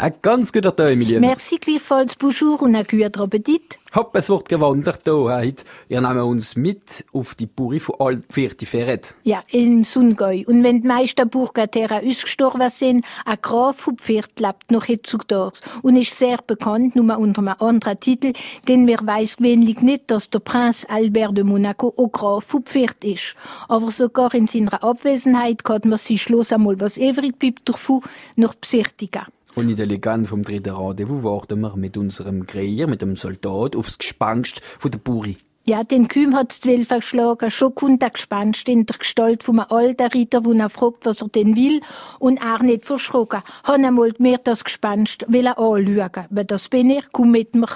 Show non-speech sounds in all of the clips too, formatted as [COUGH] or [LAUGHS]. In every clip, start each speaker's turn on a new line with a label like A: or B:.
A: Ein ganz guter Tag, Emilien.
B: Merci gleichfalls, bonjour und ein guter Appetit.
A: Hopp, es wird gewandert hier heute. Wir nehmen uns mit auf die Buri von Altpfirti Ferret.
B: Ja, in Sungoi. Und wenn die meisten Burgaterra ausgestorben sind, ein Graf von Pferd lebt noch heutzutage und ist sehr bekannt, nur unter einem anderen Titel, denn wir weiss gewöhnlich nicht, dass der Prinz Albert de Monaco auch Graf von Pferd ist. Aber sogar in seiner Abwesenheit kann man sich Schluss einmal was übrig bleibt davon noch besichtigen.
A: Und in der Legende vom dritten Rendezvous warten wir mit unserem Kreier, mit dem Soldat, aufs Gespenst von der Buri.
B: Ja, den Kühm hat's zwölf verschlagen. Schon kommt der Gespenst in der Gestalt vom alten Ritter, wo er fragt, was er denn will. Und er nicht verschrocken. Han einmal mir das Gespenst will er anschauen. Weil das bin ich, komm mit mir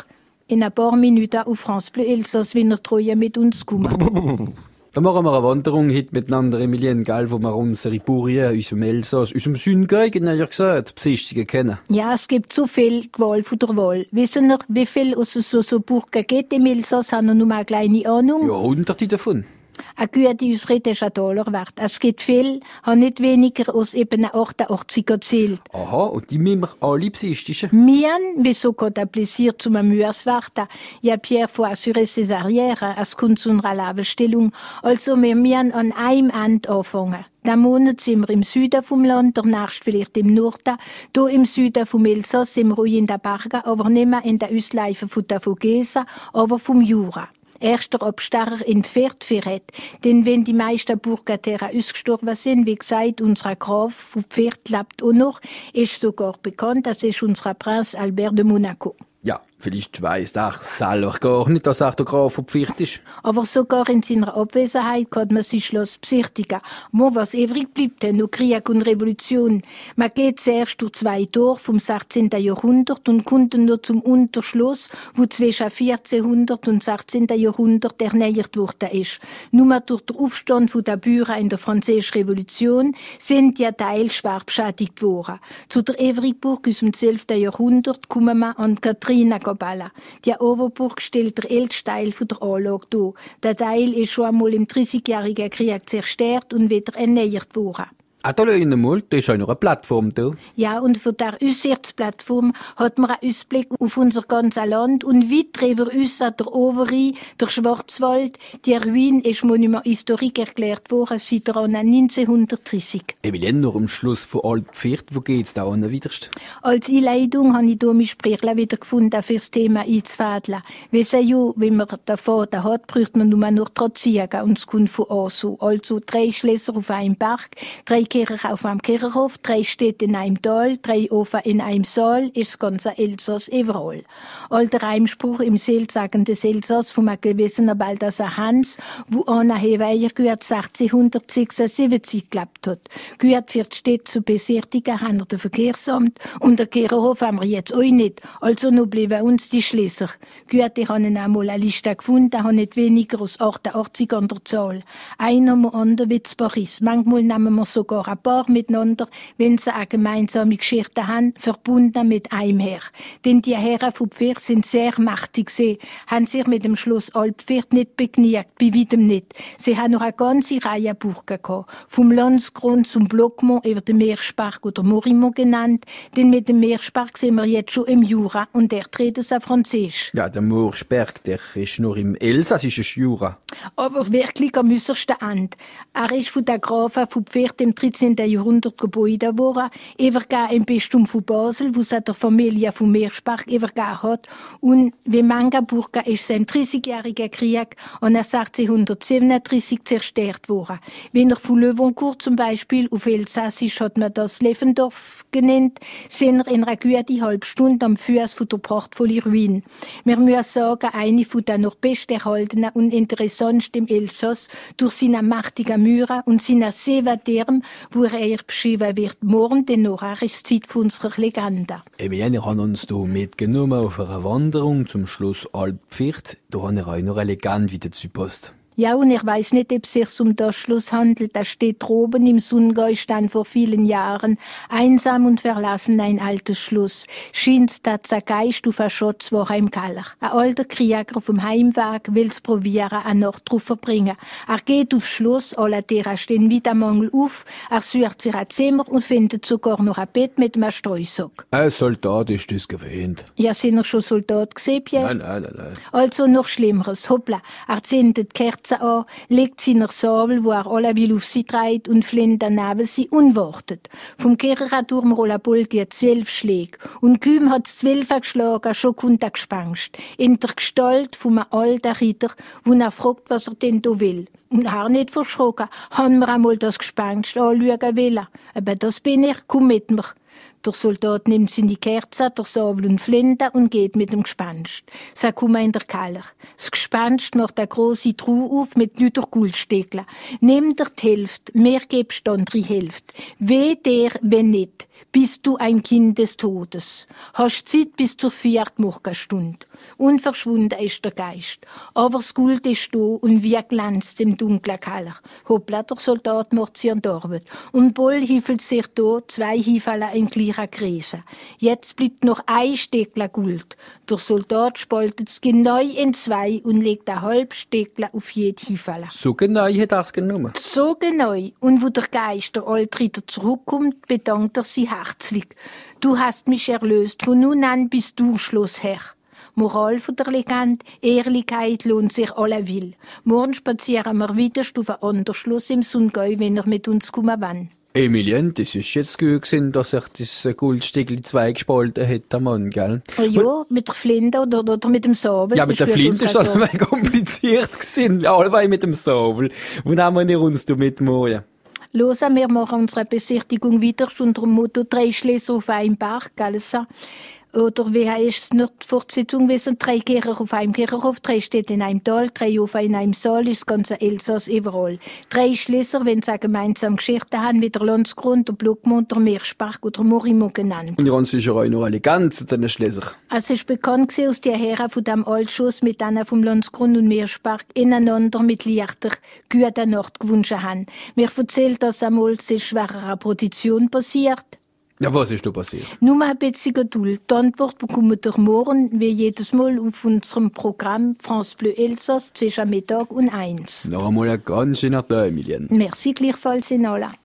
B: in ein paar Minuten auf France Bleu Elsass, wenn er treue mit uns kommen. [LAUGHS]
A: Dann machen wir eine Wanderung heute miteinander, Emilien, gell, wo wir unsere Burien, unserem Elsass, unserem Südgei, genauer gesagt, besichtigen können.
B: Ja, es gibt so viel Qual von der Wahl. Wissen ihr, wie viel aus so, so Burgen geht im Elsass? Haben wir nur mal eine kleine Ahnung?
A: Ja, hunderte davon.
B: Eine gute Ausrede ist ein Dollar wert. Es gibt viel, haben nicht weniger als eben 88 erzählt.
A: Aha, und die müssen wir alle besichtigen?
B: Mien, wieso kann der Plaisir zum Amürs warten? Ja, Pierre faut assurer ses arrières, es kommt zu einer Labestellung. Also, wir müssen an einem Ende anfangen. Den Monat sind wir im Süden vom Land, der nächste vielleicht im Norden. Hier im Süden vom Elsass sind wir ruhig in den Bergen, aber nicht mehr in den Ausläufen von der Vogesen, aber vom Jura erster Abstacher in Pferdfirret. Denn wenn die meisten Burgaterra ausgestorben sind, wie gesagt, unser Graf von Pferd lebt auch noch, ist sogar bekannt, das ist unser Prinz Albert de Monaco.
A: Ja, vielleicht weiss der selber gar nicht, dass er der Graf Pferd ist.
B: Aber sogar in seiner Abwesenheit kann man sich Schloss besichtigen. Wo was übrig bleibt, noch Krieg und Revolution. Man geht zuerst durch zwei Tore vom 16. Jahrhundert und kommt noch zum Unterschluss, wo zwischen 1400 und 16. Jahrhundert erneuert worden ist. Nur durch den Aufstand der Bürger in der Französischen Revolution sind die Teile schwer beschädigt worden. Zu der Everigburg aus dem 12. Jahrhundert kommen wir an Katrina Gabala. Die Overburg stellt der älteste Teil der Anlage dar. Der Teil ist schon einmal im 30-jährigen Krieg zerstört und wieder erneuert worden.
A: Ah, da ist auch noch eine Plattform da.
B: Ja, und für der Aussichtsplattform hat man einen Ausblick auf unser ganzes Land und weit drüber uns der Overy, der Schwarzwald. Die Ruine ist Monument historique erklärt worden seit der 1930.
A: Emilien, noch am Schluss von Altpferd, wo geht's da an widerst?
B: Als Einleitung habe ich hier mein Sprechler wieder gefunden, für das Thema einzufädeln. Weil sie ja, wenn man den Vater hat, braucht man nur noch dran ziehen und es kommt von Anso. Also drei Schlösser auf einem Berg, drei Kirche auf einem Kirchhof, drei Städte in einem Tal, drei Ofen in einem Saal, ist das ganze Elsass überall. Alter Reimspruch im Seelsagen des Elsass vom gewissen Balthasar Hans, wo Anna Heweier gehört 1676 gelebt hat. Gehört für die Städte zu besichtigen, haben wir den Verkehrsamt und der Kirchhof haben wir jetzt auch nicht. Also nur bleiben uns die Schlösser. Gehört, ich habe einmal eine Liste gefunden, habe nicht weniger als 88 an der Zahl. Einer anderen wie zu Paris. Manchmal nehmen wir sogar ein paar miteinander, wenn sie eine gemeinsame Geschichte haben, verbunden mit einem Herr. Denn die Herren von Pferd sind sehr mächtig sie haben sich mit dem Schloss Alpferd nicht begnügt, bei weitem nicht. Sie haben noch eine ganze Reihe Burgen gehabt. Vom Landsgrund zum Blockmont über den Meerspark oder Morimont genannt, denn mit dem Meerspark sind wir jetzt schon im Jura und der redet es Französisch.
A: Ja, der Moorsberg, der ist nur im elsassischen Jura.
B: Aber wirklich am äußersten Ende. Er ist von der Grafen von Pferd im 13. Jahrhundert Gebäude worden, übergeben im Bistum von Basel, wo es der Familie von Meerspark übergeben hat. Und wie Mangaburga ist sein 30-jähriger Krieg und 1637 zerstört worden. Wenn er von Löwencourt zum Beispiel auf Elsassisch hat man das Levendorf genannt, sind er in einer guten halben Stunde am Fuß von der prachtvollen Ruine. Wir müssen sagen, eine von der noch besterhaltenen und interessantesten Elsass durch seine mächtigen Müren und seine Seewaderm, wo er beschrieben wird, morgen, denn noch ist die Zeit von unserer Legende.
A: Emilienne hat uns hier mitgenommen auf einer Wanderung zum Schloss Alpfirth. Da haben wir auch noch eine Legende wieder zu Post.
B: Ja, und ich weiß nicht, ob es sich um das Schloss handelt. Das steht droben im Sundgäustand vor vielen Jahren. Einsam und verlassen ein altes Schloss. Scheint's da Geist auf eine Schatzwoche im Keller. Ein alter Krieger vom Heimweg will's probieren, eine Nacht drauf verbringen. Er geht aufs Schloss, alle Tiere stehen wieder Mangel auf. Er sucht sich ein Zimmer und findet sogar noch ein Bett mit einem Streusack.
A: Ein Soldat ist das gewähnt.
B: Ja, sind ihr schon Soldat gesehen, Pierre?
A: Nein, nein, nein, nein.
B: Also noch Schlimmeres. Hoppla, er zündet die Kerze an, legt sie in der Sabel, wo er alle will auf sie treibt und flint daneben sie unwartet. Vom Kirchenturm rollen bald die zwölf Schläge. Und Küm hat zwölf geschlagen, schon kommt er gespannt. In der Gestalt vom alten Ritter, wo er fragt, was er denn da will. Und er nicht verschrocken, han mir einmal das Gespenst anschauen wollen. Aber das bin ich, komm mit mir. Der Soldat nimmt seine Kerze, der Sabel und Flinte und geht mit dem Gespenst. Sie kommen in der Keller. Das Gespenst macht eine große Truhe auf mit lauter Goldstückchen. Nimm dir die Hälfte, mir gibst die andere Hälfte. Weh dir, wenn nicht. Bist du ein Kind des Todes. Hast Zeit bis zur vierten Morgenstunde. Unverschwunden ist der Geist. Aber das Gold ist da und wie glänzt im dunklen Keller. Hoppla, der Soldat macht sie an die Arbeit. Und Boll hiefelt sich da zwei Hiefele in gleicher Krise. Jetzt bleibt noch ein Steckler Gold. Der Soldat spaltet es genau in zwei und legt ein halbes Steckler auf jede Hiefele.
A: So genau hat er es genommen.
B: So genau. Und wo der Geist der Altritter zurückkommt, bedankt er sie herzlich. Du hast mich erlöst. Von nun an bist du Schlossherr. Moral von der Legende, Ehrlichkeit lohnt sich alle will. Morgen spazieren wir wieder auf ein anderes Schloss im Sundgäu, wenn er mit uns kommen will.
A: Emilien, das ist jetzt gut gewesen, dass sich das Goldstückli zwei gespalten hat, der Mann, gell?
B: Oh ja, mit der Flinte oder, oder mit dem Sabel.
A: Ja, mit der Flinte ist allweil [LAUGHS] kompliziert gewesen. Allweil mit dem Sabel. Wo nehmen wir uns da mit morgen?
B: Los, wir machen unsere Besichtigung wieder unter dem Motto «Drei Schlösser auf einem Berg», gell? Oder wie heißt es noch die Fortsetzung gewesen? Drei Kirchen auf einem Kirchhof, drei Städte in einem Tal, drei auf in einem Saal, ist das ganze Elsass überall. Drei Schlösser, wenn sie gemeinsam Geschichten haben, wie der Landsgrund, der Blockmund, der Meerspark oder Morimo genannt.
A: Und ihr habt sicher auch noch alle ganz den Schlösser.
B: Es ist bekannt gewesen aus der Herren von dem Altschuss mit denen vom Landsgrund und Meerspark ineinander mit Lichter gute Nacht gewünscht haben. Mir erzählt, dass einmal während einer Produktion passiert.
A: Ja, was ist da passiert?
B: Nur ein bisschen Geduld. Die Antwort bekommt ihr morgen, wie jedes Mal, auf unserem Programm France Bleu Elsass zwischen Mittag und eins.
A: Noch einmal ein ganz schöner Tag, Emilien.
B: Merci gleichfalls in aller.